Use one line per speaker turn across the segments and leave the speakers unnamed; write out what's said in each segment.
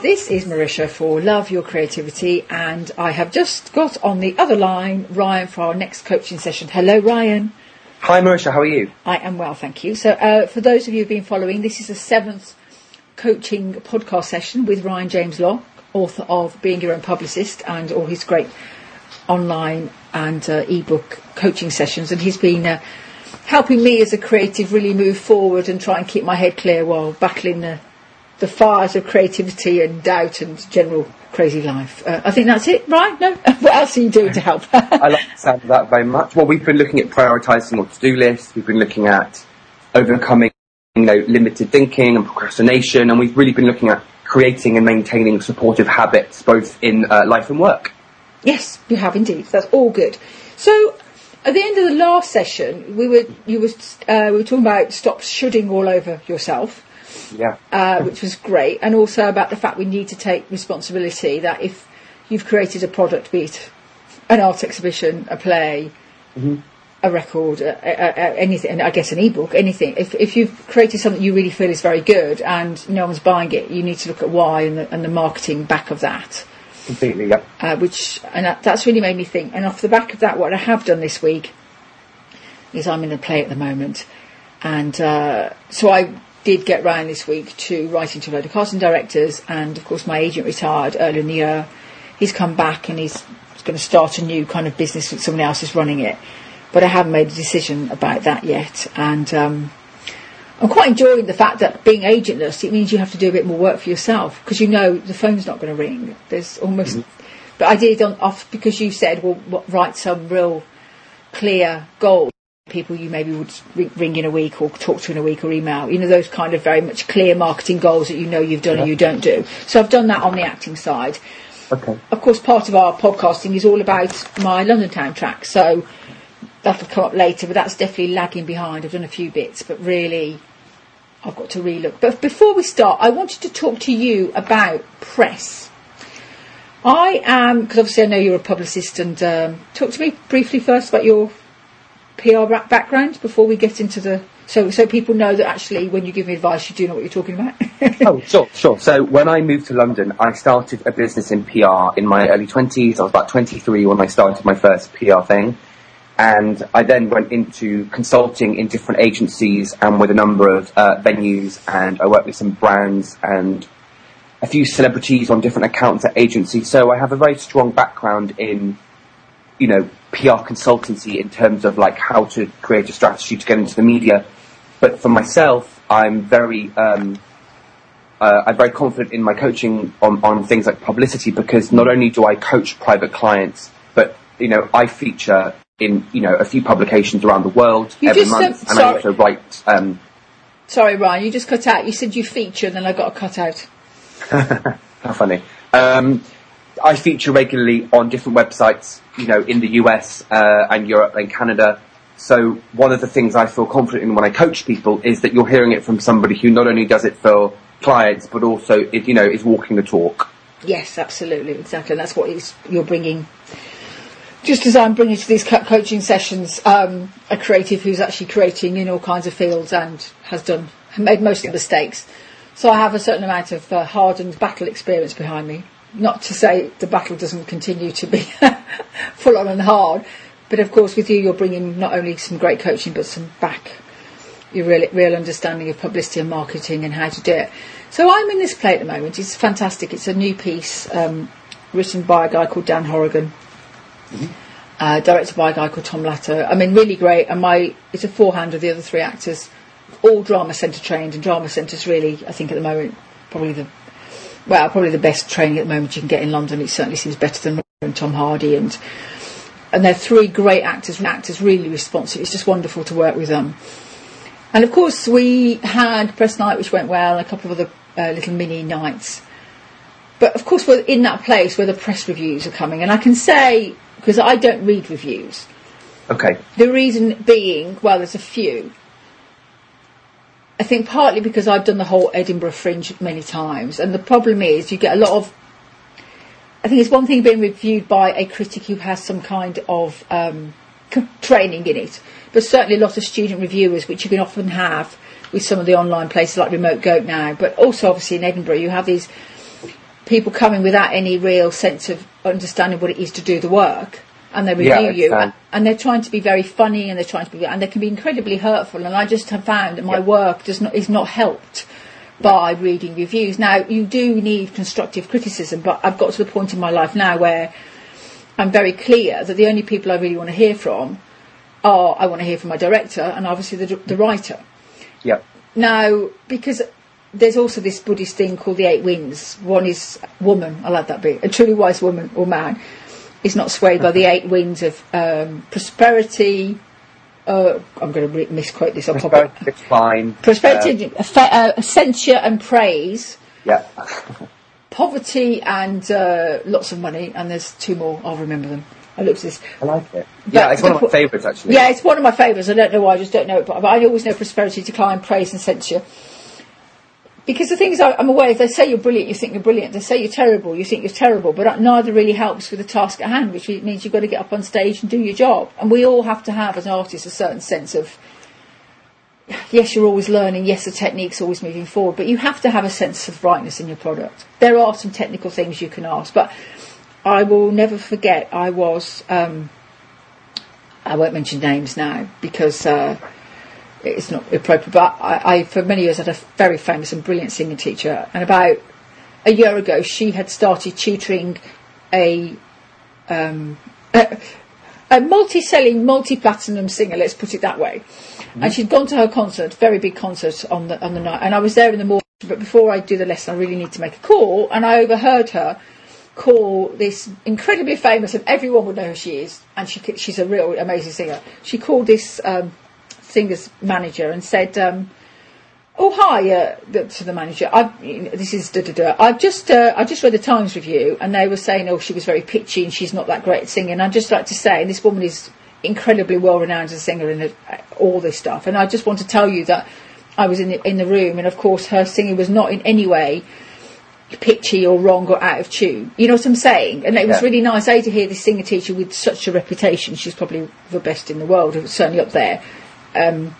this
is Marisha for Love Your Creativity, and I have just got on the other line Ryan for our next coaching session. Hello, Ryan.
Hi Marisha, how are you?
I am well, thank you. So, uh, for those of you who've been following, this is the seventh coaching podcast session with Ryan James Locke, author of Being Your Own Publicist and all his great online and uh, ebook coaching sessions. And he's been uh, helping me as a creative really move forward and try and keep my head clear while battling the, the fires of creativity and doubt and general crazy life. Uh, I think that's it, right? No? what else are you doing to help?
I like the sound of that very much. Well, we've been looking at prioritising our to-do list. We've been looking at overcoming, you know, limited thinking and procrastination, and we've really been looking at creating and maintaining supportive habits both in uh, life and work.
Yes, you have indeed. That's all good. So, at the end of the last session, we were you were uh, we were talking about stop shoulding all over yourself,
Yeah.
uh, which was great, and also about the fact we need to take responsibility. That if you've created a product, be it an art exhibition, a play, a record, a, a, a, anything, and I guess an ebook, anything. If if you've created something you really feel is very good and no one's buying it, you need to look at why and the, and the marketing back of that
Completely, yeah.
uh, which and that, that's really made me think. And off the back of that, what I have done this week is I'm in a play at the moment, and uh, so I did get round this week to writing to a load of casting directors, and of course my agent retired earlier in the year. He's come back and he's going to start a new kind of business with someone else is running it, but I haven't made a decision about that yet, and. Um, I'm quite enjoying the fact that being agentless, it means you have to do a bit more work for yourself because you know the phone's not going to ring. There's almost, but I did it on off because you said, well, what, write some real clear goals. People you maybe would ring, in a week or talk to in a week or email. You know those kind of very much clear marketing goals that you know you've done or you don't do. So I've done that on the acting side.
Okay.
Of course, part of our podcasting is all about my London Town track, so that'll come up later. But that's definitely lagging behind. I've done a few bits, but really, I've got to relook. But before we start, I wanted to talk to you about press. I am because obviously I know you're a publicist, and um, talk to me briefly first about your PR background before we get into the so so people know that actually when you give me advice, you do know what you're talking about.
Oh, sure, sure. So when I moved to London, I started a business in PR in my early 20s. I was about 23 when I started my first PR thing. And I then went into consulting in different agencies and with a number of uh, venues. And I worked with some brands and a few celebrities on different accounts at agencies. So I have a very strong background in, you know, PR consultancy in terms of like how to create a strategy to get into the media. But for myself, I'm very, um, uh, I'm very confident in my coaching on, on things like publicity because not only do I coach private clients, but you know I feature in you know a few publications around the world
You
every month,
said-
and I also write. Um,
Sorry, Ryan, you just cut out. You said you feature, and then I got a cut out.
how funny! Um, I feature regularly on different websites, you know, in the US uh, and Europe and Canada. So one of the things I feel confident in when I coach people is that you're hearing it from somebody who not only does it for clients, but also, you know, is walking the talk.
Yes, absolutely, exactly. That's what you're bringing. Just as I'm bringing to these co- coaching sessions um, a creative who's actually creating in all kinds of fields and has done made most of the mistakes. So I have a certain amount of uh, hardened battle experience behind me. Not to say the battle doesn't continue to be full on and hard, but of course with you you're bringing not only some great coaching but some back your real, real understanding of publicity and marketing and how to do it. So I'm in this play at the moment. It's fantastic. It's a new piece um, written by a guy called Dan Horrigan, uh, directed by a guy called Tom Latter. I mean, really great. And my it's a forehand of the other three actors, all drama centre trained. And drama centre's really, I think, at the moment probably the well, probably the best training at the moment you can get in London. It certainly seems better than and Tom Hardy and and they're three great actors. Actors really responsive. It's just wonderful to work with them. And of course, we had press night, which went well, and a couple of other uh, little mini nights. But of course, we're in that place where the press reviews are coming, and I can say because I don't read reviews.
Okay.
The reason being, well, there's a few. I think partly because I've done the whole Edinburgh Fringe many times, and the problem is you get a lot of. I think it's one thing being reviewed by a critic who has some kind of um, training in it, but certainly a lot of student reviewers, which you can often have with some of the online places like Remote Goat now, but also obviously in Edinburgh you have these people coming without any real sense of understanding what it is to do the work and they review
Yeah,
you
it's, um,
and, and they're trying to be very funny and they're trying to be and they can be incredibly hurtful and I just have found that my
Yeah.
work does not is not helped by reading reviews. Now you do need constructive criticism but I've got to the point in my life now where I'm very clear that the only people I really want to hear from are I want to hear from my director and obviously the, the writer.
Yeah.
Now, because there's also this Buddhist thing called the eight winds. One is woman, I like that bit. A truly wise woman or man is not swayed by the eight winds of um, prosperity. Uh, I'm going to re- misquote this. I'll pop it.
Prosperity, decline.
Prosperity, affa- uh, censure and praise.
Uh, yeah.
Poverty and uh, lots of money. And there's two more. I'll remember them. I looked at this.
I like it. Yeah,
But
it's one of my favourites actually.
Yeah, it's one of my favourites. I don't know why, I just don't know it. But I always know prosperity, decline, praise, and censure. Because the thing is, I- I'm aware if they say you're brilliant, you think you're brilliant. They say you're terrible, you think you're terrible. But neither really helps with the task at hand, which means you've got to get up on stage and do your job. And we all have to have, as artists, a certain sense of. Yes, you're always learning. Yes, the technique's always moving forward, but you have to have a sense of brightness in your product. There are some technical things you can ask, but I will never forget. I was. Um, I won't mention names now because uh, it's not appropriate. But I, I, for many years, had a very famous and brilliant singing teacher, and about a year ago, she had started tutoring a um, a, a multi-selling, multi-platinum singer. Let's put it that way. And she'd gone to her concert, very big concert on the on the night, and I was there in the morning. But before I do the lesson, I really need to make a call, and I overheard her call this incredibly famous, and everyone would know who she is, and she she's a real amazing singer. She called this um, singer's manager and said, um, "Oh hi," uh, to the manager. I, this is da da da. I've just uh, I just read the Times review, and they were saying, "Oh, she was very pitchy and she's not that great at singing." I'd just like to say, and this woman is incredibly well renowned as a singer and uh, all this stuff, and I just want to tell you that. I was in the, in the room, and of course, her singing was not in any way pitchy or wrong or out of tune. You know what I'm saying? And it was
Yeah.
really nice, A, to hear this singer teacher with such a reputation. She's probably the best in the world, certainly up there. Um,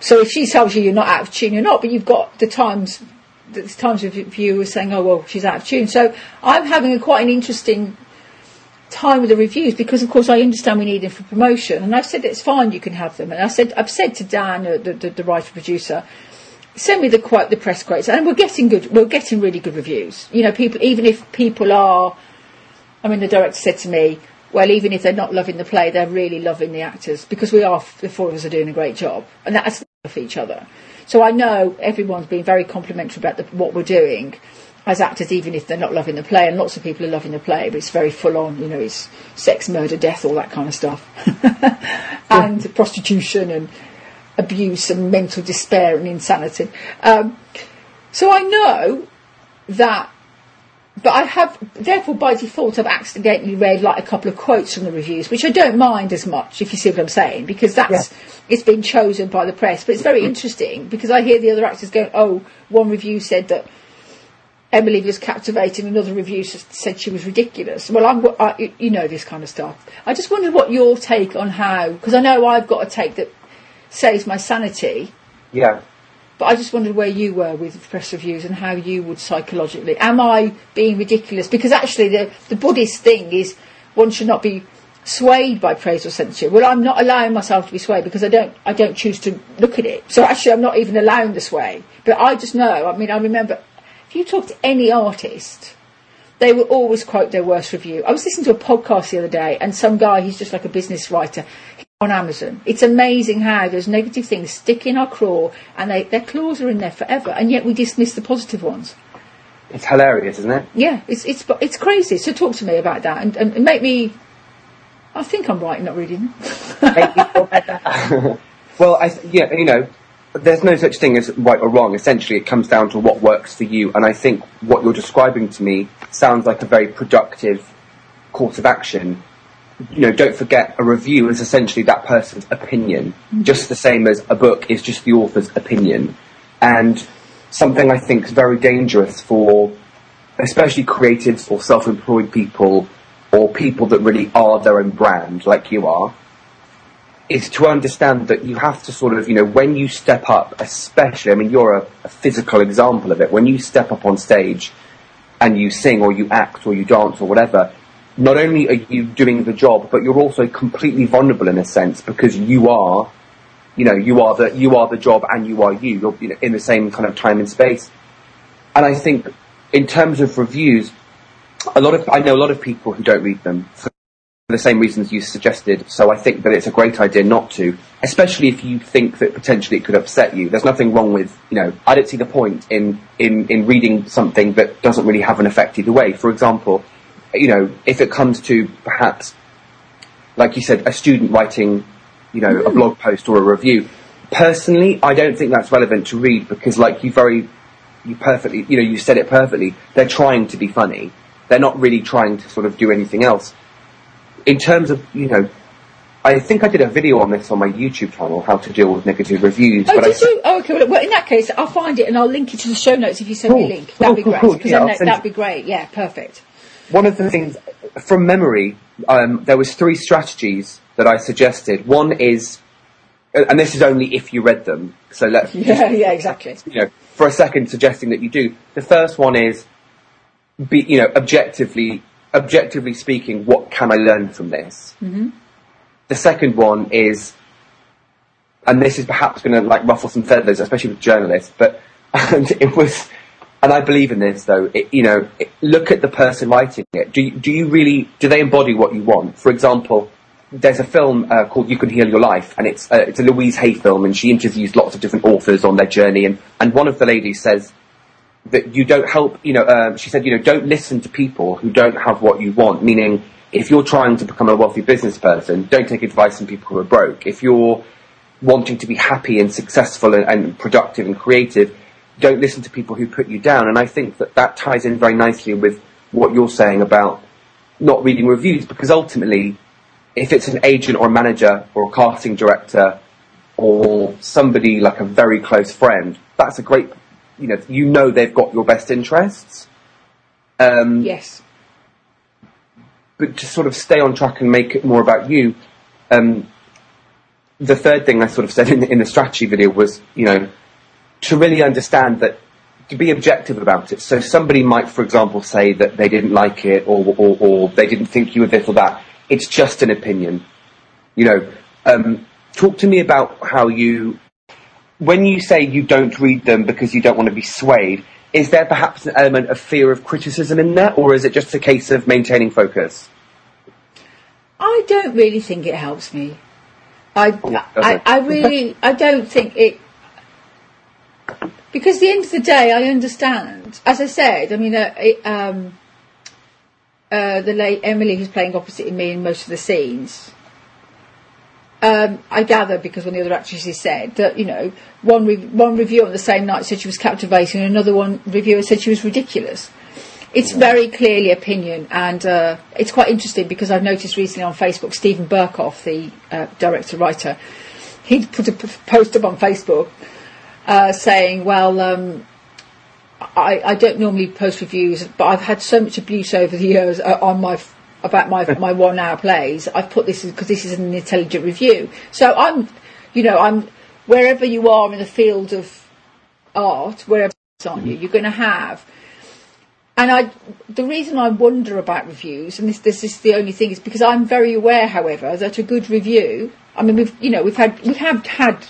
so if she tells you you're not out of tune, you're not, but you've got the times, the times of viewers saying, oh, well, she's out of tune. So I'm having a quite an interesting time with the reviews because, of course, I understand we need them for promotion. And I've said it's fine, you can have them. And I said, I've said to Dan, uh, the, the, the writer producer, send me the quote, the press quotes, and we're getting good. We're getting really good reviews. You know, people even if people are, I mean, the director said to me, well, even if they're not loving the play, they're really loving the actors because we are the four of us are doing a great job, and that's for each other. So I know everyone's been very complimentary about the, what we're doing as actors, even if they're not loving the play, and lots of people are loving the play, but it's very full on. You know, it's sex, murder, death, all that kind of stuff, and prostitution and abuse and mental despair and insanity. Um, so I know that, but I have, therefore by default I've accidentally read like a couple of quotes from the reviews, which I don't mind as much, if you see what I'm saying, because that's, it's been chosen by the press. But it's very interesting because I hear the other actors going, oh, one review said that Emily was captivating, another review said she was ridiculous. Well, I'm, I, you know this kind of stuff. I just wondered what your take on how, because I know I've got a take that saves my sanity,
Yeah.
But I just wondered where you were with press reviews and how you would psychologically. Am I being ridiculous? Because actually, the the Buddhist thing is one should not be swayed by praise or censure. Well, I'm not allowing myself to be swayed because I don't I don't choose to look at it. So actually, I'm not even allowing the sway. But I just know. I mean, I remember if you talk to any artist. They will always quote their worst review. I was listening to a podcast the other day, and some guy, he's just like a business writer, on Amazon. It's amazing how those negative things stick in our craw and they, their claws are in there forever, and yet we dismiss the positive ones.
It's hilarious, isn't it?
Yeah, it's it's it's crazy. So talk to me about that and, and make me. I think I'm right not reading
well, I yeah, you know, there's no such thing as right or wrong. Essentially, it comes down to what works for you. And I think what you're describing to me sounds like a very productive course of action. You know, don't forget a review is essentially that person's opinion, mm-hmm. just the same as a book is just the author's opinion. and something I think is very dangerous for especially creatives or self-employed people or people that really are their own brand like you are is to understand that you have to sort of, you know, when you step up, especially, I mean, you're a, a, physical example of it, when you step up on stage and you sing or you act or you dance or whatever, not only are you doing the job, but you're also completely vulnerable in a sense because you are, you know, you are the, you are the job and you are you. You're you know, in the same kind of time and space. And I think in terms of reviews, a lot of, I know a lot of people who don't read them for the same reasons you suggested. So I think that it's a great idea not to, especially if you think that potentially it could upset you. There's nothing wrong with, you know, I don't see the point in, in, in reading something that doesn't really have an effect either way. For example, you know, if it comes to perhaps, like you said, a student writing, you know, mm. a blog post or a review, personally, I don't think that's relevant to read because like you very, you perfectly, you know, you said it perfectly. They're trying to be funny. They're not really trying to sort of do anything else in terms of, you know, I think I did a video on this on my YouTube channel, how to deal with negative reviews.
Oh, did I, you? Oh, okay. Well, in that case, I'll find it and I'll link it to the show notes if you send cool, me a link. That'd cool, be cool, great. Cool. Yeah, that'd be great. Yeah, perfect.
One of the things, from memory, um, there was three strategies that I suggested. One is, and this is only if you read them. So let's.
Yeah, yeah, exactly.
You know, for a second, suggesting that you do. The first one is, be, you know, objectively objectively speaking, what can I learn from this?
Mm-hmm.
The second one is, and this is perhaps going to like ruffle some feathers, especially with journalists, but it was, and I believe in this though. It, you know, it, look at the person writing it. Do you, do you really do they embody what you want? For example, there's a film uh, called You Can Heal Your Life, and it's uh, it's a Louise Hay film, and she interviews lots of different authors on their journey, and and one of the ladies says that you don't help, you know, uh, she said, you know, don't listen to people who don't have what you want, meaning if you're trying to become a wealthy business person, don't take advice from people who are broke. If you're wanting to be happy and successful and, and productive and creative, don't listen to people who put you down. And I think that that ties in very nicely with what you're saying about not reading reviews, because ultimately, if it's an agent or a manager or a casting director or somebody like a very close friend, that's a great you know, you know they've got your best interests. Um,
yes.
But to sort of stay on track and make it more about you, um, the third thing I sort of said in, in the strategy video was, you know, to really understand that to be objective about it. So somebody might, for example, say that they didn't like it or, or, or they didn't think you were this or that. It's just an opinion. You know, um, talk to me about how you when you say you don't read them because you don't want to be swayed, is there perhaps an element of fear of criticism in there, or is it just a case of maintaining focus?
I don't really think it helps me. I, oh, I, I, really, I don't think it. Because at the end of the day, I understand. As I said, I mean, uh, it, um, uh, the late Emily, who's playing opposite me in most of the scenes, um, I gather because one of the other actresses said that you know one re- one reviewer on the same night said she was captivating, and another one reviewer said she was ridiculous. It's very clearly opinion, and uh, it's quite interesting because I've noticed recently on Facebook Steven Berkoff, the uh, director writer, he put a p- post up on Facebook uh, saying, "Well, um, I, I, don't normally post reviews, but I've had so much abuse over the years uh, on my about my my one hour plays. I've put this because this is an intelligent review. So I'm, you know, I'm wherever you are in the field of art, wherever it's on you, you're going to have. And I, the reason I wonder about reviews, and this this is the only thing, is because I'm very aware, however, that a good review. I mean, we've you know we've had we have had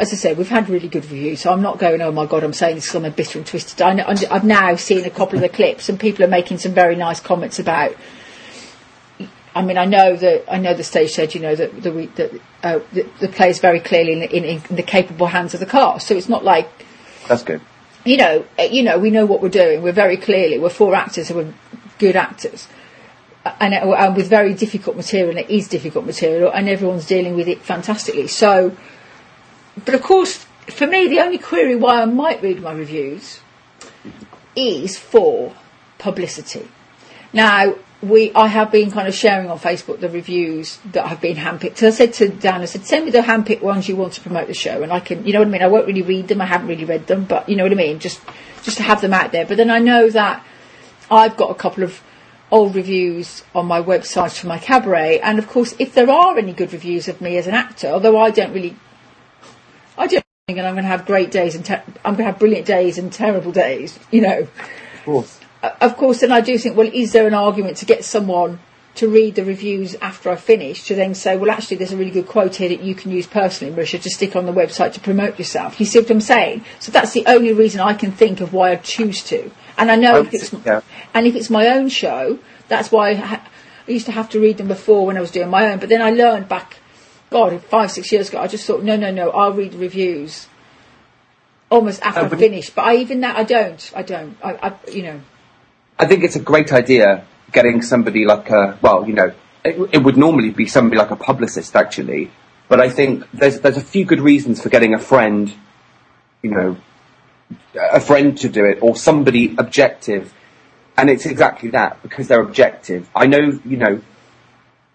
as I said, we've had really good reviews, so I'm not going, oh my god, I'm saying this because I'm a bitter and twisted. I have now seen a couple of the clips, and people are making some very nice comments about I mean, I know that I know the stage said, you know, that uh, the, the play is very clearly in, in, in, the capable hands of the cast. So it's not like
that's good.
You know, eh, you know, we know what we're doing. We're very clearly we're four actors who are good actors, and, and with very difficult material. And it is difficult material, and everyone's dealing with it fantastically. So, but of course, for me, the only query why I might read my reviews is for publicity. Now, we I have been kind of sharing on Facebook the reviews that have been handpicked. So I said to Dan, I said, send me the handpicked ones you want to promote the show, and I can, you know what I mean. I won't really read them. I haven't really read them, but you know what I mean. Just just to have them out there. But then I know that I've got a couple of old reviews on my website for my cabaret, and of course, if there are any good reviews of me as an actor, although I don't really, I don't think, and I'm going to have great days and ter- I'm going to have brilliant days and terrible days, you know
Of course.
uh, of course, then I do think, well, is there an argument to get someone to read the reviews after I finish to then say, well, actually, there's a really good quote here that you can use personally, Marisha, to stick on the website to promote yourself. You see what I'm saying? So that's the only reason I can think of why I choose to. And I know if it's,
yeah.
and if it's my own show, that's why I, ha- I used to have to read them before when I was doing my own. But then I learned back, God, five, six years ago, I just thought, no, no, no, I'll read the reviews almost after
Uh,
I've
but-
finished. But I, even that, I don't. I don't. I, I you know.
I think it's a great idea getting somebody like a, well, you know, it, it would normally be somebody like a publicist actually, but I think there's, there's a few good reasons for getting a friend, you know, a friend to do it or somebody objective. And it's exactly that because they're objective. I know, you know,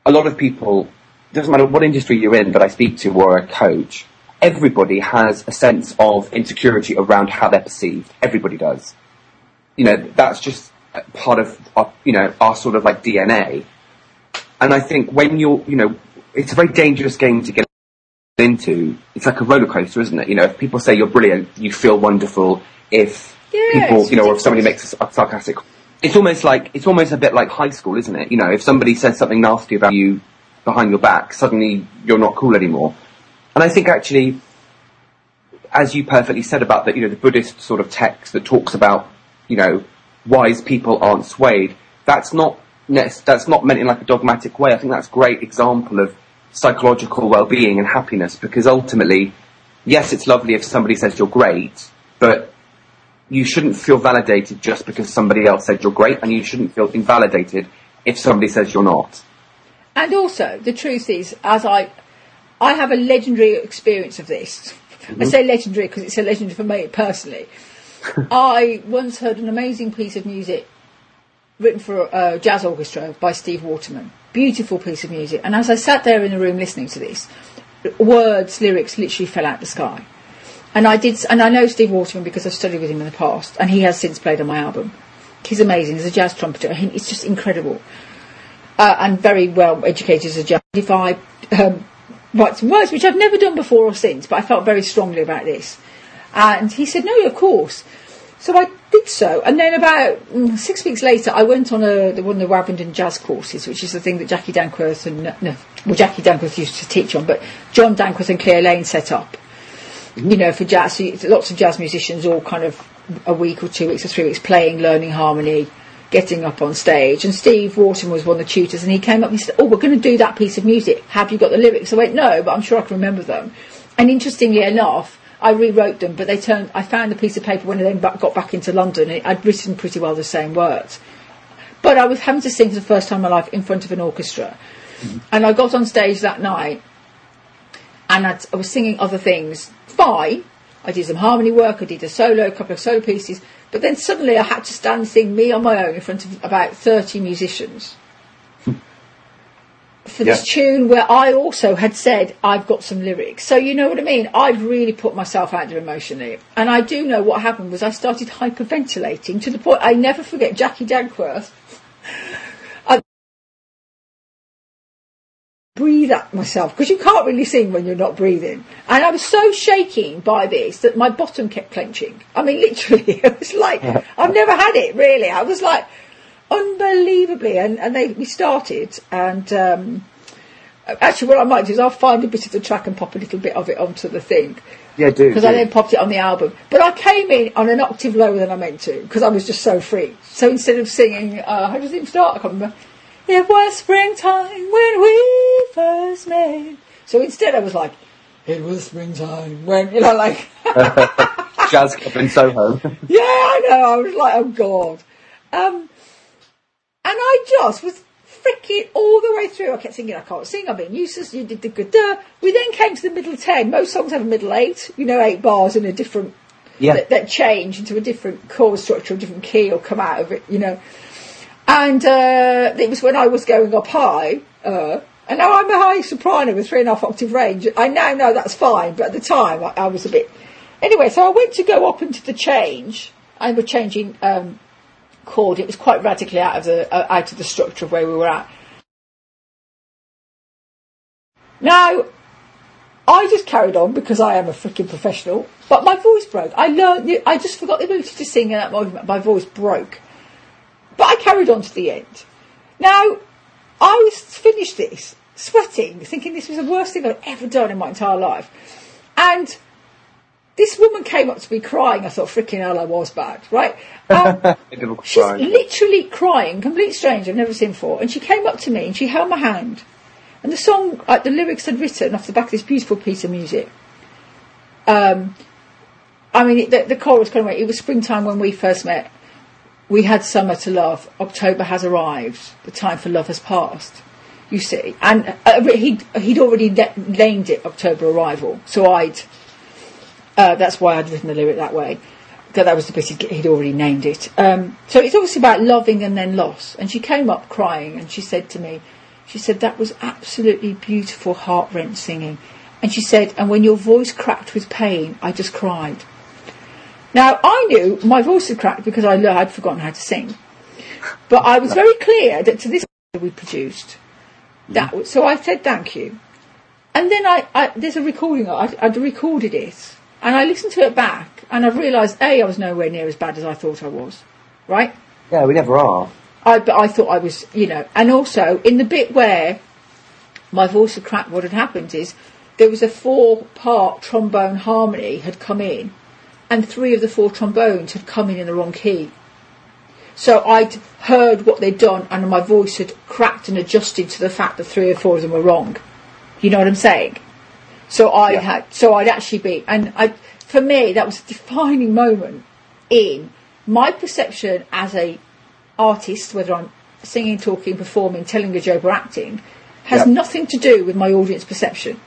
a lot of people, doesn't matter what industry you're in that I speak to or a coach, everybody has a sense of insecurity around how they're perceived. Everybody does you know, that's just part of our, you know, our sort of like DNA. And I think when you're, you know, it's a very dangerous game to get into. It's like a roller coaster, isn't it? You know, if people say you're brilliant, you feel wonderful. If
Yeah,
people, you know, or if somebody makes a sarcastic, it's almost like, it's almost a bit like high school, isn't it? You know, if somebody says something nasty about you behind your back, suddenly you're not cool anymore. And I think actually, as you perfectly said about the, you know, the Buddhist sort of text that talks about, you know, wise people aren't swayed. That's not that's not meant in like a dogmatic way. I think that's a great example of psychological well-being and happiness because ultimately, yes, it's lovely if somebody says you're great, but you shouldn't feel validated just because somebody else said you're great, and you shouldn't feel invalidated if somebody says you're not.
And also, the truth is, as I, I have a legendary experience of this. Mm-hmm. I say legendary because it's a legendary for me personally. I once heard an amazing piece of music written for a jazz orchestra by Steve Waterman. Beautiful piece of music. And as I sat there in the room listening to this, words, lyrics literally fell out the sky. And I did, and I know Steve Waterman because I've studied with him in the past, and he has since played on my album. He's amazing. He's a jazz trumpeter. It's just incredible uh, and very well educated as a judge. If I um, write some words, which I've never done before or since, but I felt very strongly about this. And he said, no, of course. So I did so. And then about mm, six weeks later, I went on a, the, one of the Wavendon jazz courses, which is the thing that Jacqui Dankworth and, no, well, Jacqui Dankworth used to teach on, but John Dankworth and Cleo Laine set up you know, for jazz, so lots of jazz musicians, all kind of a week or two weeks or three weeks playing, learning harmony, getting up on stage. And Steve Waterman was one of the tutors, and he came up and he said, "Oh, we're going to do that piece of music. Have you got the lyrics?" I went, "No, but I'm sure I can remember them." And interestingly enough, I rewrote them, but they turned. I found the piece of paper when I then got back into London. And I'd written pretty well the same words. But I was having to sing for the first time in my life in front of an orchestra. And I got on stage that night and I'd, I was singing other things. Fine. I did some harmony work, I did a solo, a couple of solo pieces, but then suddenly I had to stand and sing me on my own in front of about 30 musicians. For this
Yeah.
tune where I also had said I've got some lyrics. So you know what I mean? I've really put myself out there emotionally. And I do know what happened was I started hyperventilating to the point I never forget Jacqui Dankworth breathe at myself because you can't really sing when you're not breathing. And I was so shaking by this that my bottom kept clenching. I mean, literally, it was like I've never had it really. I was like unbelievably, and and they we started and. Um, Actually, what I might do is I'll find a bit of the track and pop a little bit of it onto the thing
Yeah, do.
because I then popped it on the album. But I came in on an octave lower than I meant to because I was just so free. So instead of singing, uh, how does it start? I can't remember. It was springtime when we first met. So instead I was like, it was springtime when, you know, like,
Jazz club in Soho.
yeah, I know. I was like, oh God. Um, and I just was freaking all the way through. I kept thinking, I can't sing, I'm being useless. You did the good. duh. We then came to the middle ten. Most songs have a middle eight, you know, eight bars in a different
yeah.
that, that change into a different chord structure, a different key, or come out of it, you know. And uh, it was when I was going up high, uh, and now I'm a high soprano with three and a half octave range. I now know that's fine, but at the time I, I was a bit. Anyway, so I went to go up into the change. I was changing um, chord. It was quite radically out of the uh, out of the structure of where we were at. Now, I just carried on because I am a freaking professional, but my voice broke. I learned, I just forgot the ability to sing in that moment. My voice broke. But I carried on to the end. Now, I was finished this, sweating, thinking this was the worst thing I'd ever done in my entire life. And this woman came up to me crying. I thought, freaking hell, I was bad, right? Um, she's
crying.
literally crying, complete stranger I've never seen before. And she came up to me and she held my hand. And the song, uh, the lyrics had written off the back of this beautiful piece of music. Um, I mean, it, the, the chorus kind of went, it was springtime when we first met. We had summer to love. October has arrived. The time for love has passed. You see, and uh, he'd he'd already named it October Arrival. So I'd uh, that's why I'd written the lyric that way. That that was the bit he'd, already named it. Um, so it's obviously about loving and then loss. And she came up crying and she said to me, she said that was absolutely beautiful, heart rent singing. And she said, and when your voice cracked with pain, I just cried. Now, I knew my voice had cracked because I I'd forgotten how to sing. But I was very clear that to this we produced, that was, so I said thank you. And then I, I there's a recording, I'd, I'd recorded it, and I listened to it back, and I've realised, A, I was nowhere near as bad as I thought I was, right?
Yeah, we never are.
I, but I thought I was, you know, and also in the bit where my voice had cracked, what had happened is there was a four-part trombone harmony had come in, and three of the four trombones had come in in the wrong key. So I'd heard what they'd done, and my voice had cracked and adjusted to the fact that three or four of them were wrong. You know what I'm saying? So I
Yeah.
had, so I'd actually be, and I, for me, that was a defining moment in my perception as a artist, whether I'm singing, talking, performing, telling a joke or acting, has
Yep.
nothing to do with my audience perception.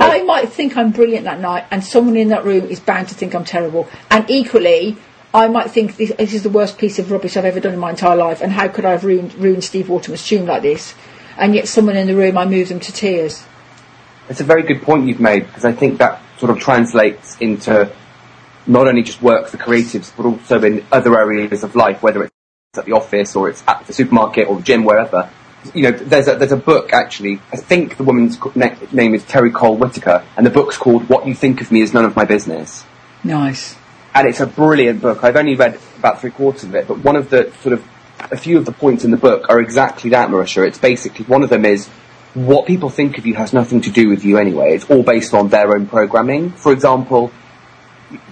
I might think I'm brilliant that night, and someone in that room is bound to think I'm terrible. And equally, I might think this, this is the worst piece of rubbish I've ever done in my entire life, and how could I have ruined, ruined Steve Waterman's tune like this? And yet, someone in the room, I move them to tears.
It's a very good point you've made because I think that sort of translates into not only just work for creatives, but also in other areas of life, whether it's at the office or it's at the supermarket or the gym, wherever. You know, there's a there's a book actually. I think the woman's na- name is Terry Cole Whittaker, and the book's called "What You Think of Me Is None of My Business."
Nice.
and it's a brilliant book. I've only read about three quarters of it, but one of the sort of a few of the points in the book are exactly that, Marisha. It's basically one of them is what people think of you has nothing to do with you anyway. It's all based on their own programming. For example,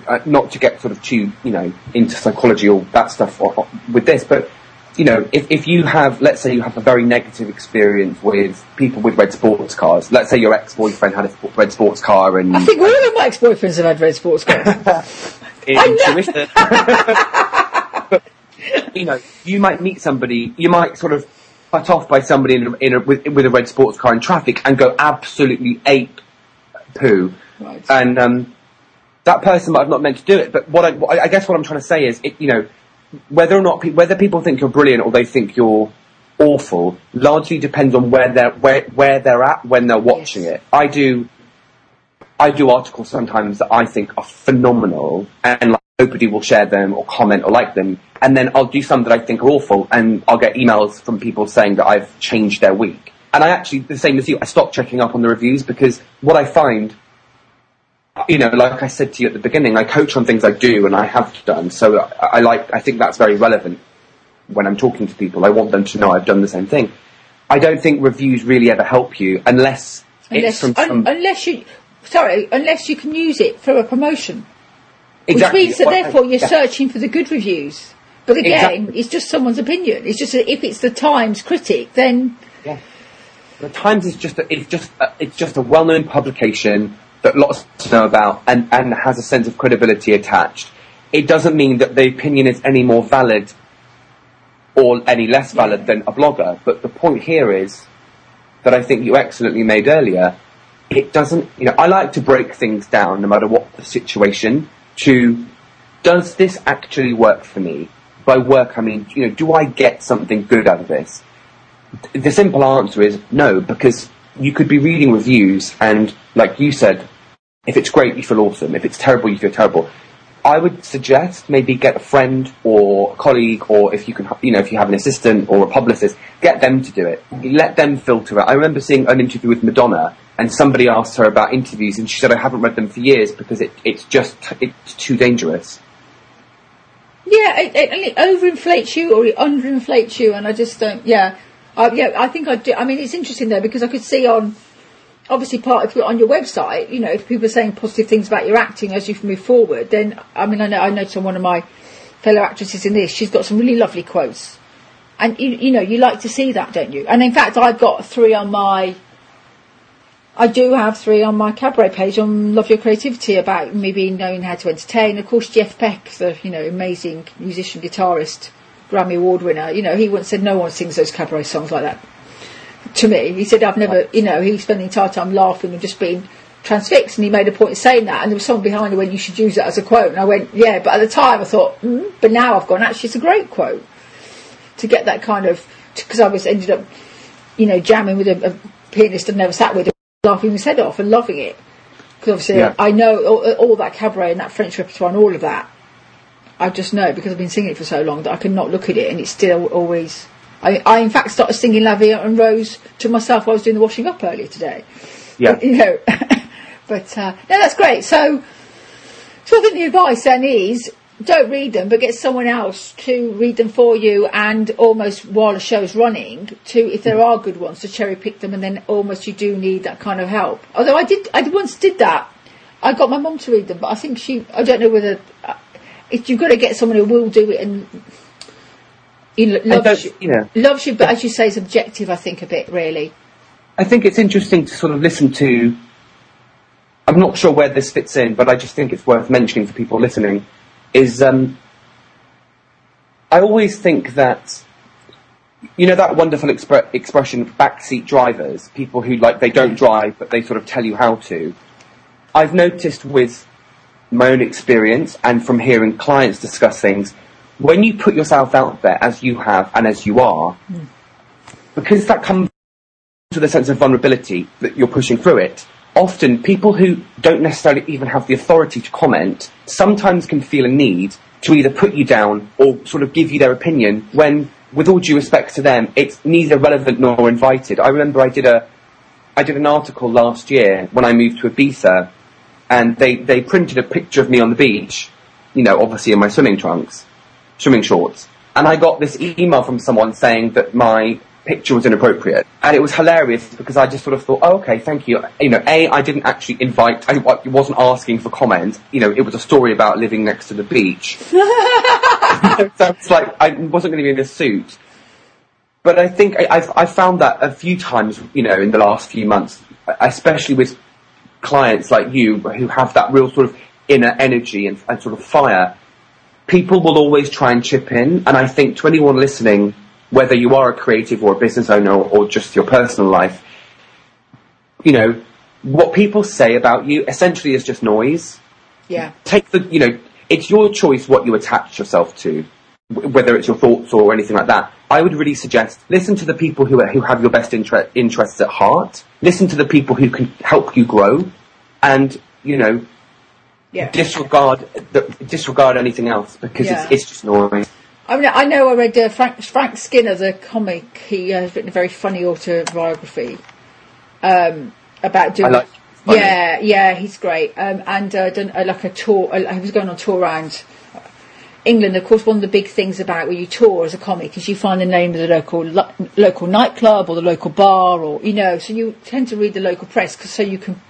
uh, not to get sort of too you know into psychology or that stuff or, or- with this, but you know, if, if you have, let's say you have a very negative experience with people with red sports cars, let's say your ex-boyfriend had a sp- red sports car and
I think all of my ex-boyfriends have had red sports cars.
intuition. but, you know, you might meet somebody, you might sort of cut off by somebody in a, in a, with, with a red sports car in traffic and go absolutely ape poo.
Right.
And um, that person might have not meant to do it. But what I, what I I guess what I'm trying to say is, it, you know, whether or not pe- whether people think you're brilliant or they think you're awful largely depends on where they're where where they're at when they're watching
Yes.
it. I do I do articles sometimes that I think are phenomenal and like, nobody will share them or comment or like them. And then I'll do some that I think are awful and I'll get emails from people saying that I've changed their week. And I actually, the same as you, I stopped checking up on the reviews because what I find, you know, like I said to you at the beginning, I coach on things I do and I have done. So I, I like, I think that's very relevant when I'm talking to people. I want them to know I've done the same thing. I don't think reviews really ever help you unless,
Unless,
it's from
un-
some,
unless you, sorry, unless you can use it for a promotion.
exactly.
Which means that
Well,
therefore you're
yeah.
searching for the good reviews. But again,
Exactly.
it's just someone's opinion. It's just if it's the Times critic, then
Yeah. The Times is just a, it's just a, it's just a well-known publication that lots know about and, and has a sense of credibility attached. It doesn't mean that the opinion is any more valid or any less valid than a blogger. But the point here is that I think you excellently made earlier. It doesn't, you know, I like to break things down no matter what the situation to does this actually work for me? by work, I mean, you know, do I get something good out of this? The simple answer is no, because you could be reading reviews and, like you said, if it's great, you feel awesome. If it's terrible, you feel terrible. I would suggest maybe get a friend or a colleague, or if you can, you know, if you have an assistant or a publicist, get them to do it. Let them filter it. I remember seeing an interview with Madonna, and somebody asked her about interviews, and she said, "I haven't read them for years because it, it's just it's too dangerous."
Yeah, it, it, it overinflates you or it underinflates you, and I just don't. Yeah, uh, yeah. I think I do. I mean, it's interesting though because I could see on obviously part of on your website, you know, if people are saying positive things about your acting as you move forward, then I mean, I know I noticed on one of my fellow actresses in this, she's got some really lovely quotes, and you, you know, you like to see that, don't you? And in fact, I've got three on my. I do have three on my cabaret page on Love Your Creativity about me being knowing how to entertain. Of course, Jeff Beck, the you know amazing musician, guitarist, Grammy Award winner. You know, he once said no one sings those cabaret songs like that to me. He said, I've never, you know, he spent the entire time laughing and just being transfixed. And he made a point of saying that. And there was someone behind who went, you should use that as a quote. And I went, yeah. But at the time I thought, mm, but now I've gone, actually, it's a great quote. To get that kind of, because I was ended up, you know, jamming with a, a pianist I'd never sat with, laughing his head off and loving it. Because obviously
Yeah.
I know all, all that cabaret and that French repertoire and all of that. I just know because I've been singing it for so long that I can not look at it and it's still always. I, I in fact started singing La Vie en Rose to myself while I was doing the washing up earlier today.
Yeah.
But, you know, but uh, no, that's great. So, so I think the advice then is don't read them, but get someone else to read them for you, and almost while the show's running, to if there are good ones, to cherry pick them, and then almost you do need that kind of help. Although I did, I once did that. I got my mum to read them, but I think she, I don't know whether if you've got to get someone who will do it and you know, loves you, loves you, but as you say, is objective. I think a bit really.
I think it's interesting to sort of listen to. I'm not sure where this fits in, but I just think it's worth mentioning for people listening. Is um, I always think that you know that wonderful expre- expression backseat drivers, people who like they don't drive but they sort of tell you how to. I've noticed with my own experience and from hearing clients discuss things, when you put yourself out there as you have and as you are, because that comes with a sense of vulnerability that you're pushing through it. Often, people who don't necessarily even have the authority to comment sometimes can feel a need to either put you down or sort of give you their opinion when, with all due respect to them, it's neither relevant nor invited. I remember I did a, I did an article last year when I moved to Ibiza, and they, they printed a picture of me on the beach, you know, obviously in my swimming trunks, swimming shorts. And I got this email from someone saying that my picture was inappropriate. And it was hilarious because I just sort of thought, oh, okay, thank you. You know, A, I didn't actually invite, I wasn't asking for comment. You know, it was a story about living next to the beach. so it's like, I wasn't going to be in a suit. But I think I, I've, I've found that a few times, you know, in the last few months, especially with clients like you who have that real sort of inner energy and, and sort of fire, people will always try and chip in. And I think to anyone listening, whether you are a creative or a business owner or, just your personal life, you know, what people say about you essentially is just noise.
Yeah.
Take the, you know, it's your choice what you attach yourself to, whether it's your thoughts or anything like that. I would really suggest listen to the people who, who have your best inter- interests at heart. Listen to the people who can help you grow, and you know,
Yeah.
disregard the, disregard anything else because
Yeah.
it's, it's just noise.
I mean, I know I read uh, Frank, Frank Skinner, the comic. He uh, has written a very funny autobiography um, about doing.
Like-
yeah, yeah, he's great. Um, and uh, done uh, like a tour. Uh, he was going on tour around England. Of course, one of the big things about when you tour as a comic is you find the name of the local lo- local nightclub or the local bar, or you know. So you tend to read the local press 'cause so you can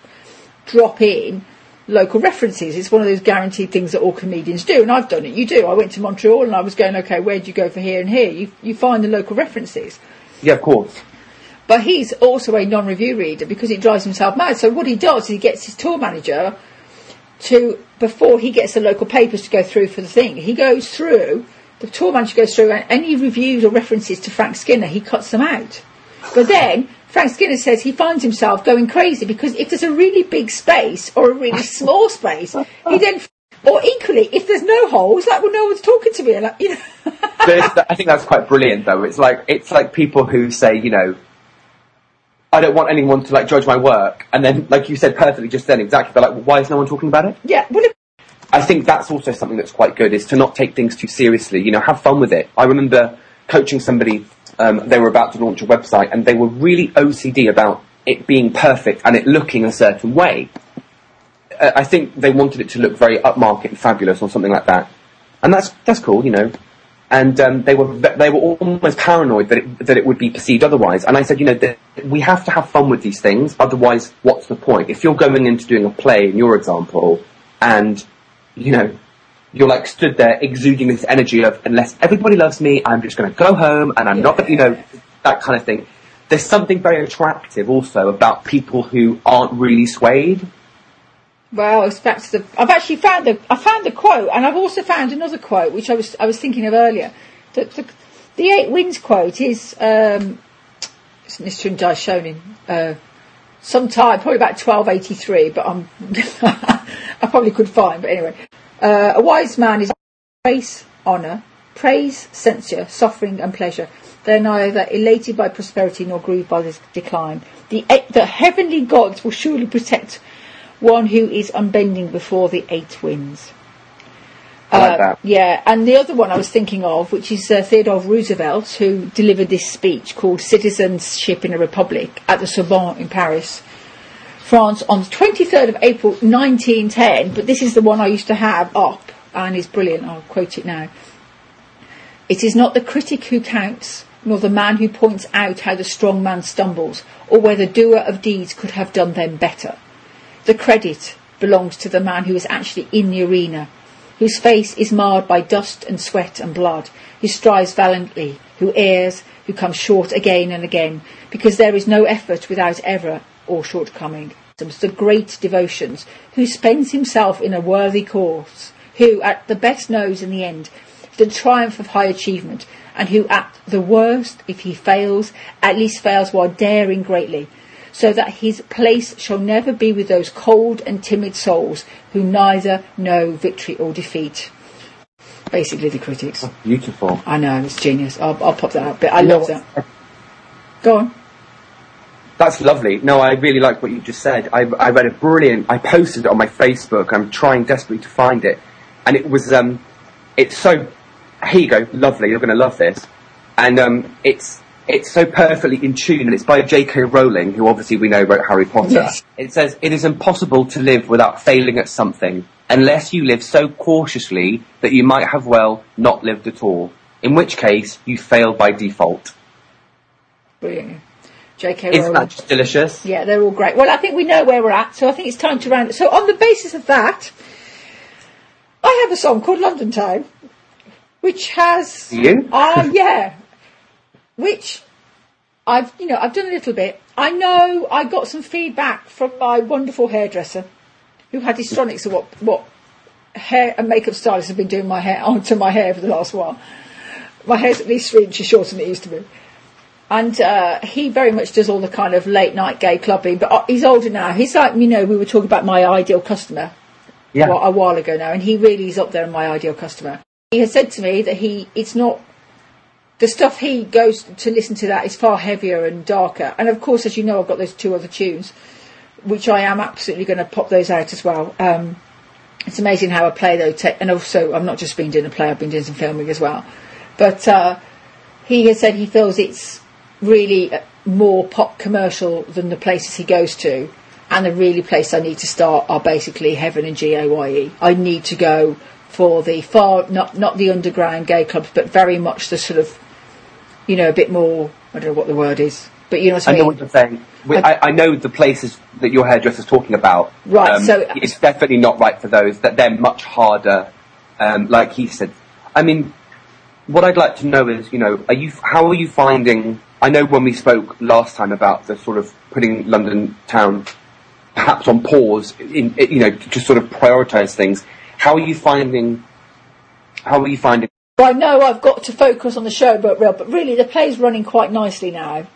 drop in local references. It's one of those guaranteed things that all comedians do, and I've done it. You do. I went to Montreal and I was going, okay, where do you go for here and here? You you find the local references.
Yeah, of course.
But he's also a non-review reader because it drives himself mad. So what he does is he gets his tour manager to before he gets the local papers to go through for the thing. He goes through the tour manager goes through and any reviews or references to Frank Skinner, he cuts them out. But then Frank Skinner says he finds himself going crazy because if there's a really big space or a really small space, he then Or equally, if there's no holes, like, well, no one's talking to me. and, Like, you know.
I think that's quite brilliant, though. It's like it's like people who say, you know, I don't want anyone to like judge my work, and then, like you said perfectly just then, exactly. They're like, well, why is no one talking about it?
yeah, well,
I think that's also something that's quite good is to not take things too seriously. You know, have fun with it. I remember coaching somebody. Um, they were about to launch a website, and they were really OCD about it being perfect and it looking a certain way. Uh, I think they wanted it to look very upmarket and fabulous or something like that, and that's that's cool, you know. And um, they were they were almost paranoid that it, that it would be perceived otherwise. And I said, you know, we have to have fun with these things. Otherwise, what's the point? If you're going into doing a play, in your example, and you know, you're like stood there exuding this energy of unless everybody loves me, I'm just going to go home and I'm not, gonna-" you know, that kind of thing. There's something very attractive also about people who aren't really swayed.
Well, it's back to the. I've actually found the. I found the quote, and I've also found another quote, which I was I was thinking of earlier. The the, the eight winds quote is um, it's Nichiren Daishonin. Uh, sometime, probably about 1283, but I'm, I probably could find, but anyway. Uh, a wise man is grace, honour, praise, censure, suffering and pleasure. They're neither elated by prosperity nor grieved by this decline. The, the heavenly gods will surely protect one who is unbending before the eight winds.
Like that.
Yeah, and the other one I was thinking of, which is uh, Theodore Roosevelt, who delivered this speech called Citizenship in a Republic at the Sorbonne in Paris, France, on the 23rd of April 1910. But this is the one I used to have up, and is brilliant. I'll quote it now. It is not the critic who counts, nor the man who points out how the strong man stumbles, or where the doer of deeds could have done them better. The credit belongs to the man who is actually in the arena, whose face is marred by dust and sweat and blood, who strives valiantly, who errs, who comes short again and again, because there is no effort without error or shortcoming. The great devotions, who spends himself in a worthy cause, who at the best knows in the end the triumph of high achievement, and who at the worst, if he fails, at least fails while daring greatly, so that his place shall never be with those cold and timid souls who neither know victory or defeat. Basically, the critics.
Beautiful.
I know, it's genius. I'll, I'll pop that up, but I
You
love that. Go on.
That's lovely. No, I really like what you just said. I, I read a brilliant. I posted it on my Facebook. I'm trying desperately to find it, and it was um, it's so. Here you go, lovely. You're going to love this, and um, it's it's so perfectly in tune, and it's by J.K. Rowling, who obviously we know wrote Harry Potter.
Yes.
It says it is impossible to live without failing at something, unless you live so cautiously that you might have well not lived at all. In which case, you fail by default.
Brilliant. J.K.
Isn't
Rowling.
that just delicious?
Yeah, they're all great. Well, I think we know where we're at, so I think it's time to round it. So, on the basis of that, I have a song called London Town, which has.
You?
Ah, yeah. Which I've, you know, I've done a little bit. I know I got some feedback from my wonderful hairdresser, who had histrionics of what what hair and makeup stylists have been doing my hair onto my hair for the last while. My hair's at least three inches shorter than it used to be. And uh, he very much does all the kind of late night gay clubbing, but uh, he's older now. He's like, you know, we were talking about my ideal customer
Yeah.
a while ago now, and he really is up there in my ideal customer. He has said to me that he, it's not, the stuff he goes to listen to that is far heavier and darker. And of course, as you know, I've got those two other tunes, which I am absolutely going to pop those out as well. Um, it's amazing how I play though, te- and also I'm not just been doing a play, I've been doing some filming as well. But uh, he has said he feels it's really uh, more pop commercial than the places he goes to. And the really place I need to start are basically Heaven and G-A-Y. I need to go for the far, not, not the underground gay clubs, but very much the sort of, you know, a bit more, I don't know what the word is, but you know what I
I
mean?
know what you're saying. We, I, I know the places that your hairdresser's talking about. Um,
Right, so-
it's definitely not right for those. That they're much harder. Um, like he said. I mean, what I'd like to know is, you know, are you? How are you finding? I know when we spoke last time about the sort of putting London town perhaps on pause, in, you know, to sort of prioritise things. How are you finding? How are you finding?
I know I've got to focus on the show, but real, but really the play's running quite nicely now.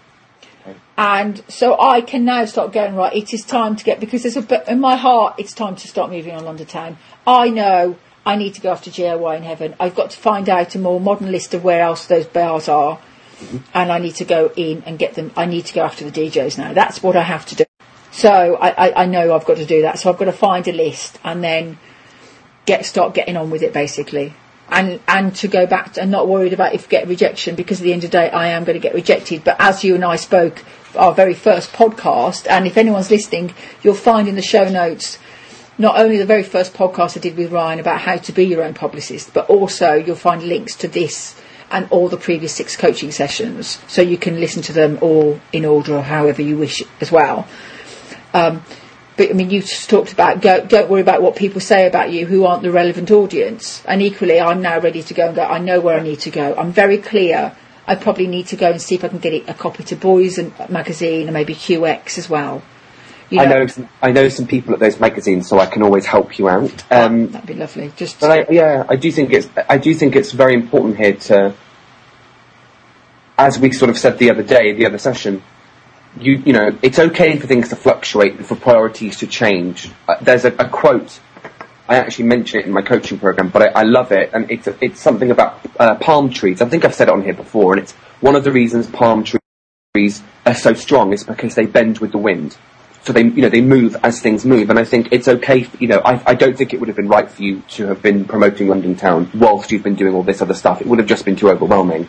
And so I can now start going right. It is time to get because there's a in my heart. It's time to start moving on London Town. I know I need to go after GOY in heaven. I've got to find out a more modern list of where else those bars are, and I need to go in and get them. I need to go after the DJs now. That's what I have to do. So I, I, I know I've got to do that. So I've got to find a list and then get start getting on with it basically. And and to go back to, and not worried about if get rejection because at the end of the day I am going to get rejected. But as you and I spoke our very first podcast, and if anyone's listening, you'll find in the show notes not only the very first podcast I did with Ryan about how to be your own publicist, but also you'll find links to this and all the previous six coaching sessions, so you can listen to them all in order or however you wish as well. Um, but I mean, you just talked about go, don't worry about what people say about you who aren't the relevant audience. And equally, I'm now ready to go and go. I know where I need to go. I'm very clear. I probably need to go and see if I can get a copy to Boyz and Magazine and maybe QX as well. You
I know some, I know some people at those magazines, so I can always help you out. Um,
that'd be lovely. Just
But I, yeah, I do think it's I do think it's very important here to, as we sort of said the other day, the other session, you you know, it's okay for things to fluctuate, and for priorities to change. Uh, there's a, a quote. I actually mention it in my coaching program, but I, I love it, and it's a, it's something about uh, palm trees. I think I've said it on here before, and it's one of the reasons palm trees are so strong is because they bend with the wind. So they, you know, they move as things move, and I think it's okay. You know, I, I don't think it would have been right for you to have been promoting London Town whilst you've been doing all this other stuff. It would have just been too overwhelming.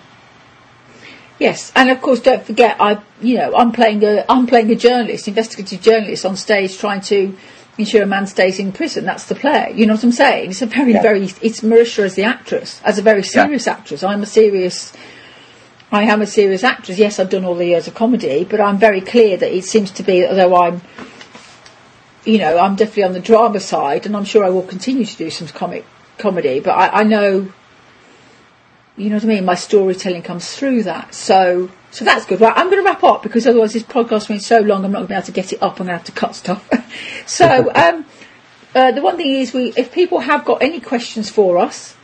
Yes, and of course, don't forget, I you know I'm playing a I'm playing a journalist, investigative journalist on stage, trying to ensure a man stays in prison. That's the play. You know what I'm saying? It's a very
Yeah.
very it's Marisha as the actress, as a very serious actress. I'm a serious. I am a serious actress. Yes, I've done all the years of comedy, but I'm very clear that it seems to be, although I'm, you know, I'm definitely on the drama side, and I'm sure I will continue to do some comic comedy. But I, I know you know what I mean? My storytelling comes through that. So, so that's good. Right, I'm going to wrap up because otherwise this podcast being so long, I'm not going to be able to get it up. I'm going to have to cut stuff. so, um, uh, the one thing is, we if people have got any questions for us,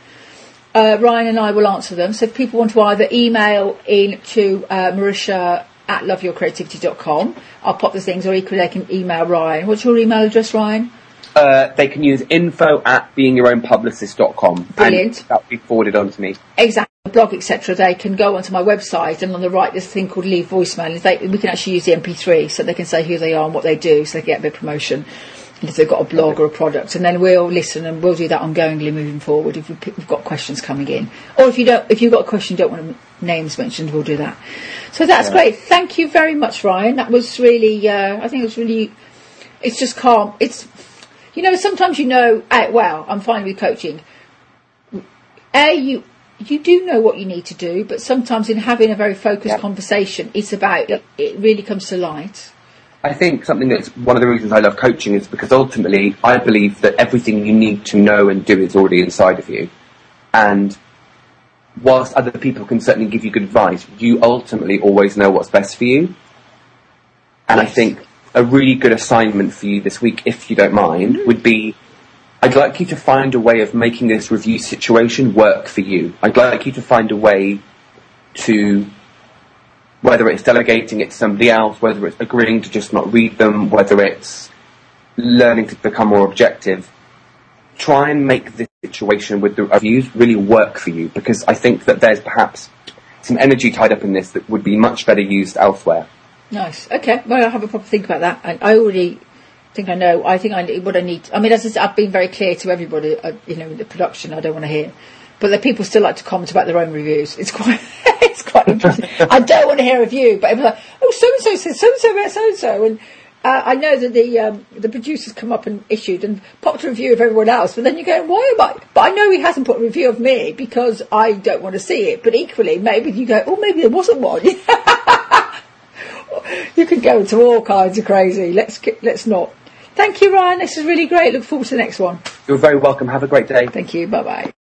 uh, Ryan and I will answer them. So if people want to either email in to uh, Marisha at loveyourcreativity.com, I'll pop the things, or equally they can email Ryan. What's your email address, Ryan?
Uh, they can use info at beingyourownpublicist.com.
Brilliant.
And that'll be forwarded on to me.
exactly. Blog etc they can go onto my website and on the right there's a thing called leave voicemail. They, we can actually use the mp3 so they can say who they are and what they do so they get a bit of promotion and if they've got a blog or a product. And then we'll listen and we'll do that ongoingly moving forward if we- we've got questions coming in. Or if you don't if you've got a question you don't want names mentioned we'll do that. So that's great. Thank you very much ryan. That was really uh, i think it was really it's just calm. It's you know sometimes you know uh, well i'm fine with coaching a you you do know what you need to do, but sometimes in having a very focused
Yep.
conversation, it's about it, it really comes to light.
I think something that's one of the reasons I love coaching is because ultimately I believe that everything you need to know and do is already inside of you. And whilst other people can certainly give you good advice, you ultimately always know what's best for you. And I think a really good assignment for you this week, if you don't mind, would be I'd like you to find a way of making this review situation work for you. I'd like you to find a way to whether it's delegating it to somebody else, whether it's agreeing to just not read them, whether it's learning to become more objective, try and make this situation with the reviews really work for you because I think that there's perhaps some energy tied up in this that would be much better used elsewhere.
Nice. Okay. Well, I'll have a proper think about that. And I already think I know. I think I need what I need. I mean, as I I've been very clear to everybody. Uh, you know, in the production, I don't want to hear. But the people still like to comment about their own reviews. It's quite, it's quite interesting. I don't want to hear a review, but everyone's like, oh, so and so said so and so about so and so, and I know that the um, the producers come up and issued and popped a review of everyone else, but then you go, why am I? But I know he hasn't put a review of me because I don't want to see it. But equally, maybe you go, oh, maybe there wasn't one. you can go into all kinds of crazy. Let's let's not. Thank you, Ryan. This is really great. Look forward to the next one.
You're very welcome. Have a great day.
Thank you. Bye bye.